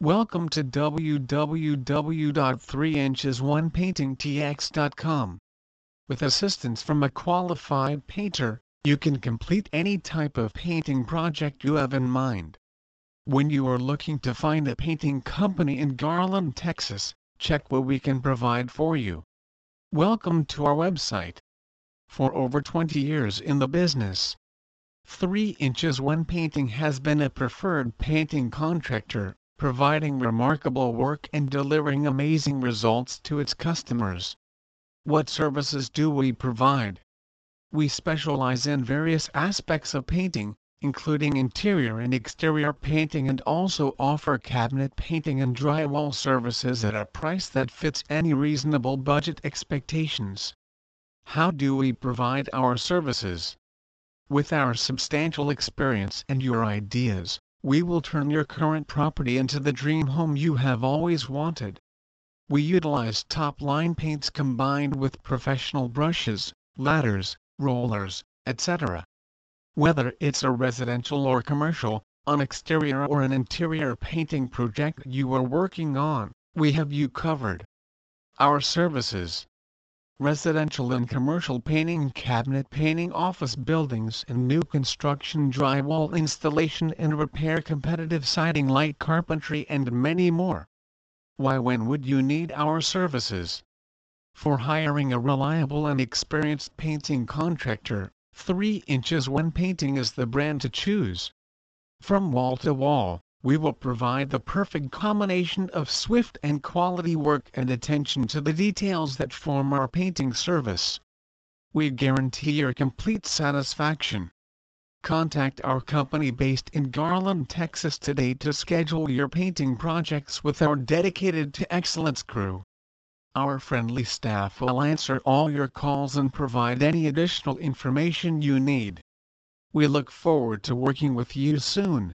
Welcome to www.3inches1paintingtx.com. With assistance from a qualified painter, you can complete any type of painting project you have in mind. When you are looking to find a painting company in Garland, Texas, check what we can provide for you. Welcome to our website. For over 20 years in the business, 3 Inches 1 Painting has been a preferred painting contractor, providing remarkable work and delivering amazing results to its customers. What services do we provide? We specialize in various aspects of painting, including interior and exterior painting and also offer cabinet painting and drywall services at a price that fits any reasonable budget expectations. How do we provide our services? With our substantial experience and your ideas, we will turn your current property into the dream home you have always wanted. We utilize top-line paints combined with professional brushes, ladders, rollers, etc. Whether it's a residential or commercial, an exterior or an interior painting project you are working on, we have you covered. Our services residential and commercial painting cabinet painting office buildings and new construction drywall installation and repair competitive siding light carpentry and many more. Why when would you need our services? For hiring a reliable and experienced painting contractor, 3 inches 1 painting is the brand to choose. From wall to wall, we will provide the perfect combination of swift and quality work and attention to the details that form our painting service. We guarantee your complete satisfaction. Contact our company based in Garland, Texas today to schedule your painting projects with our dedicated to excellence crew. Our friendly staff will answer all your calls and provide any additional information you need. We look forward to working with you soon.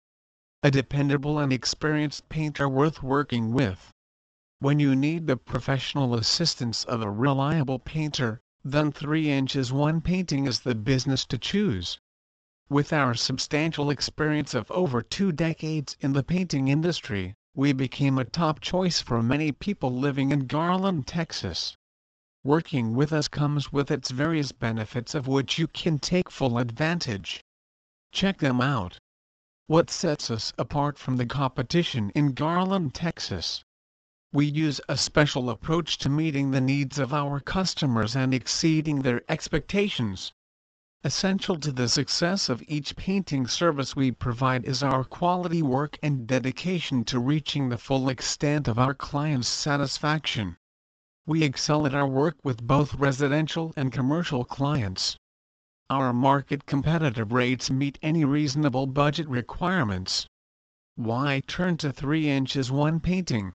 A dependable and experienced painter worth working with. When you need the professional assistance of a reliable painter, then 3 inches 1 painting is the business to choose. With our substantial experience of over two decades in the painting industry, we became a top choice for many people living in Garland, Texas. Working with us comes with its various benefits of which you can take full advantage. Check them out. What sets us apart from the competition in Garland, Texas? We use a special approach to meeting the needs of our customers and exceeding their expectations. Essential to the success of each painting service we provide is our quality work and dedication to reaching the full extent of our clients' satisfaction. We excel at our work with both residential and commercial clients. Our market competitive rates meet any reasonable budget requirements. Why turn to 3 inches 1 painting?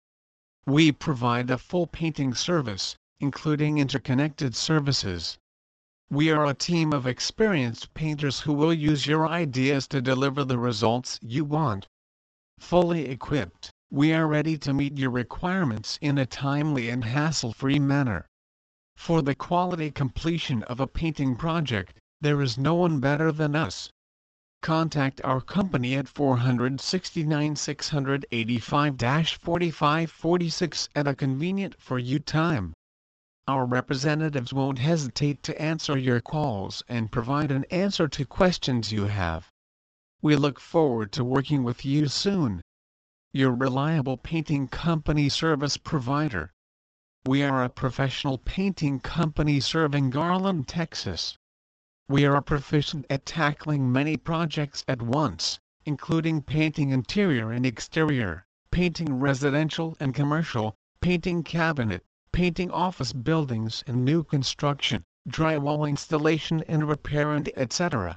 We provide a full painting service, including interconnected services. We are a team of experienced painters who will use your ideas to deliver the results you want. Fully equipped, we are ready to meet your requirements in a timely and hassle-free manner. For the quality completion of a painting project, there is no one better than us. Contact our company at 469 685 4546 at a convenient for you time. Our representatives won't hesitate to answer your calls and provide an answer to questions you have. We look forward to working with you soon. Your reliable painting company service provider. We are a professional painting company serving Garland, Texas. We are proficient at tackling many projects at once, including painting interior and exterior, painting residential and commercial, painting cabinet, painting office buildings and new construction, drywall installation and repair and etc.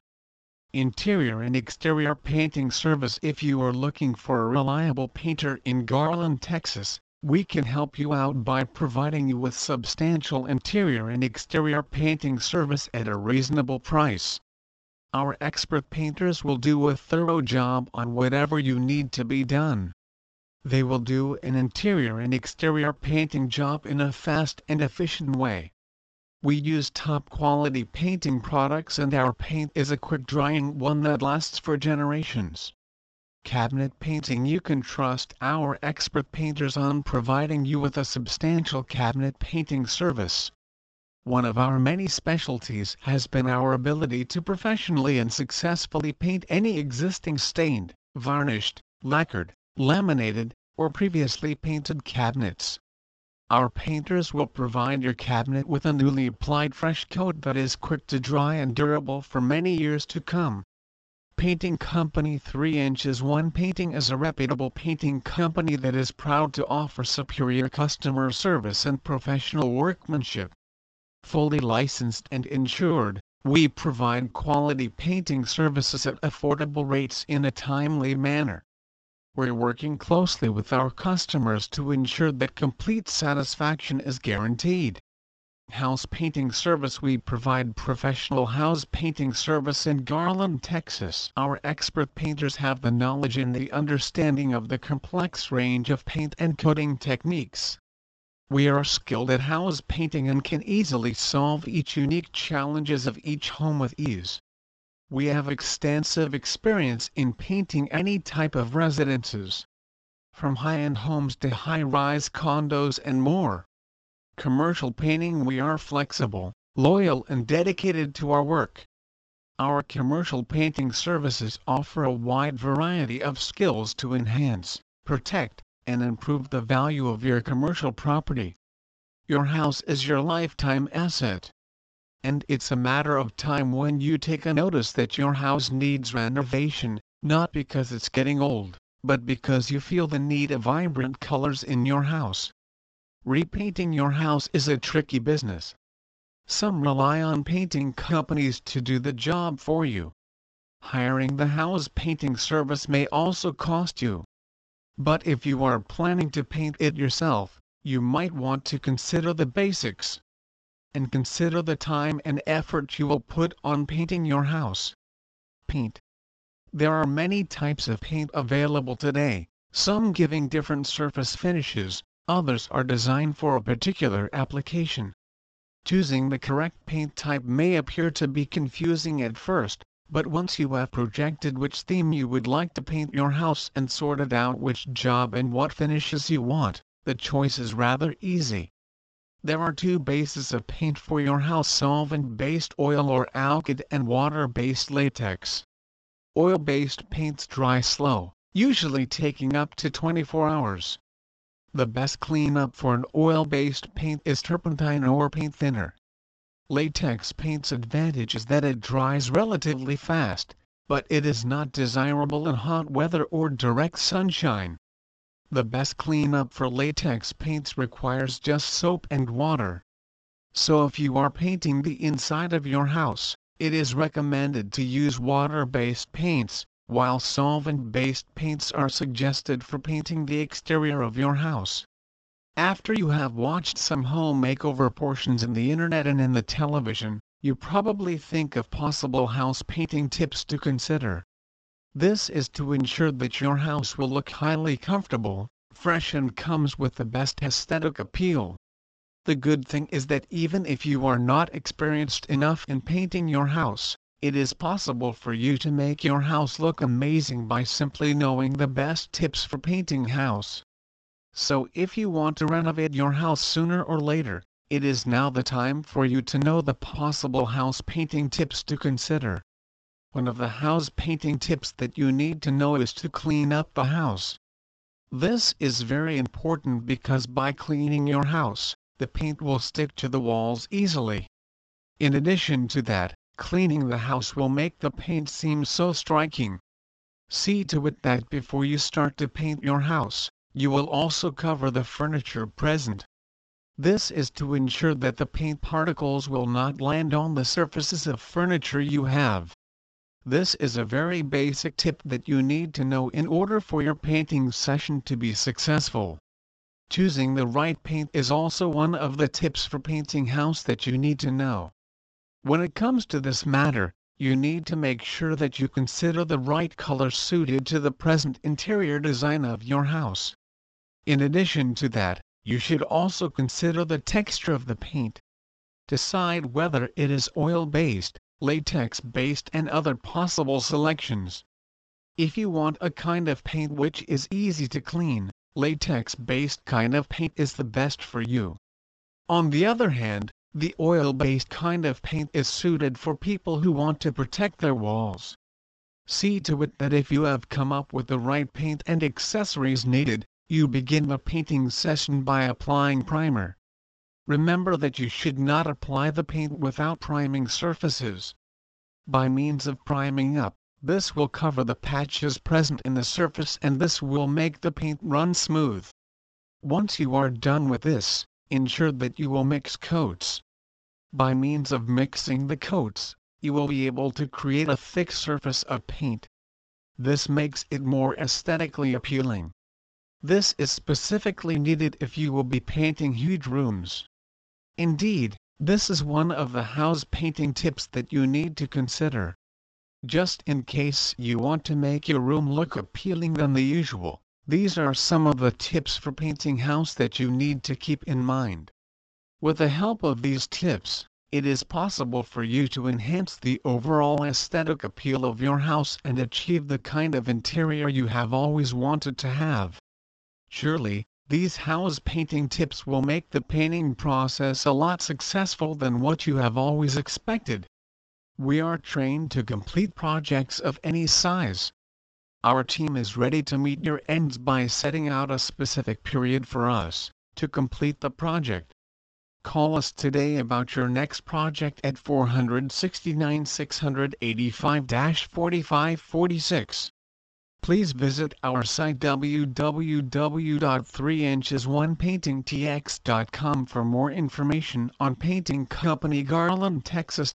Interior and exterior painting service If you are looking for a reliable painter in Garland, Texas, we can help you out by providing you with substantial interior and exterior painting service at a reasonable price. Our expert painters will do a thorough job on whatever you need to be done. They will do an interior and exterior painting job in a fast and efficient way. We use top quality painting products and our paint is a quick drying one that lasts for generations. Cabinet painting you can trust our expert painters on providing you with a substantial cabinet painting service. One of our many specialties has been our ability to professionally and successfully paint any existing stained, varnished, lacquered, laminated, or previously painted cabinets. Our painters will provide your cabinet with a newly applied fresh coat that is quick to dry and durable for many years to come. Painting Company 3 Inches 1 Painting is a reputable painting company that is proud to offer superior customer service and professional workmanship. Fully licensed and insured, we provide quality painting services at affordable rates in a timely manner. We're working closely with our customers to ensure that complete satisfaction is guaranteed house painting service we provide professional house painting service in Garland, Texas. Our expert painters have the knowledge and the understanding of the complex range of paint and coating techniques. We are skilled at house painting and can easily solve each unique challenges of each home with ease. We have extensive experience in painting any type of residences. From high-end homes to high-rise condos and more commercial painting we are flexible, loyal and dedicated to our work. Our commercial painting services offer a wide variety of skills to enhance, protect, and improve the value of your commercial property. Your house is your lifetime asset. And it's a matter of time when you take a notice that your house needs renovation, not because it's getting old, but because you feel the need of vibrant colors in your house. Repainting your house is a tricky business. Some rely on painting companies to do the job for you. Hiring the house painting service may also cost you. But if you are planning to paint it yourself, you might want to consider the basics. And consider the time and effort you will put on painting your house. Paint. There are many types of paint available today, some giving different surface finishes, others are designed for a particular application. Choosing the correct paint type may appear to be confusing at first, but once you have projected which theme you would like to paint your house and sorted out which job and what finishes you want, the choice is rather easy. There are two bases of paint for your house solvent-based oil or alkyd and water-based latex. Oil-based paints dry slow, usually taking up to 24 hours. The best cleanup for an oil-based paint is turpentine or paint thinner. Latex paint's advantage is that it dries relatively fast, but it is not desirable in hot weather or direct sunshine. The best cleanup for latex paints requires just soap and water. So if you are painting the inside of your house, it is recommended to use water-based paints, while solvent-based paints are suggested for painting the exterior of your house. After you have watched some home makeover portions in the internet and in the television, you probably think of possible house painting tips to consider. This is to ensure that your house will look highly comfortable, fresh and comes with the best aesthetic appeal. The good thing is that even if you are not experienced enough in painting your house, it is possible for you to make your house look amazing by simply knowing the best tips for painting house. So if you want to renovate your house sooner or later, it is now the time for you to know the possible house painting tips to consider. One of the house painting tips that you need to know is to clean up the house. This is very important because by cleaning your house, the paint will stick to the walls easily. In addition to that, Cleaning the house will make the paint seem so striking. See to it that before you start to paint your house, you will also cover the furniture present. This is to ensure that the paint particles will not land on the surfaces of furniture you have. This is a very basic tip that you need to know in order for your painting session to be successful. Choosing the right paint is also one of the tips for painting house that you need to know. When it comes to this matter, you need to make sure that you consider the right color suited to the present interior design of your house. In addition to that, you should also consider the texture of the paint. Decide whether it is oil-based, latex-based and other possible selections. If you want a kind of paint which is easy to clean, latex-based kind of paint is the best for you. On the other hand, the oil-based kind of paint is suited for people who want to protect their walls. See to it that if you have come up with the right paint and accessories needed, you begin the painting session by applying primer. Remember that you should not apply the paint without priming surfaces. By means of priming up, this will cover the patches present in the surface and this will make the paint run smooth. Once you are done with this, ensure that you will mix coats. By means of mixing the coats, you will be able to create a thick surface of paint. This makes it more aesthetically appealing. This is specifically needed if you will be painting huge rooms. Indeed, this is one of the house painting tips that you need to consider just in case you want to make your room look appealing than the usual. These are some of the tips for painting house that you need to keep in mind. With the help of these tips, it is possible for you to enhance the overall aesthetic appeal of your house and achieve the kind of interior you have always wanted to have. Surely, these house painting tips will make the painting process a lot successful than what you have always expected. We are trained to complete projects of any size. Our team is ready to meet your ends by setting out a specific period for us to complete the project. Call us today about your next project at 469 685 4546. Please visit our site www.3inches1paintingtx.com for more information on Painting Company Garland, Texas.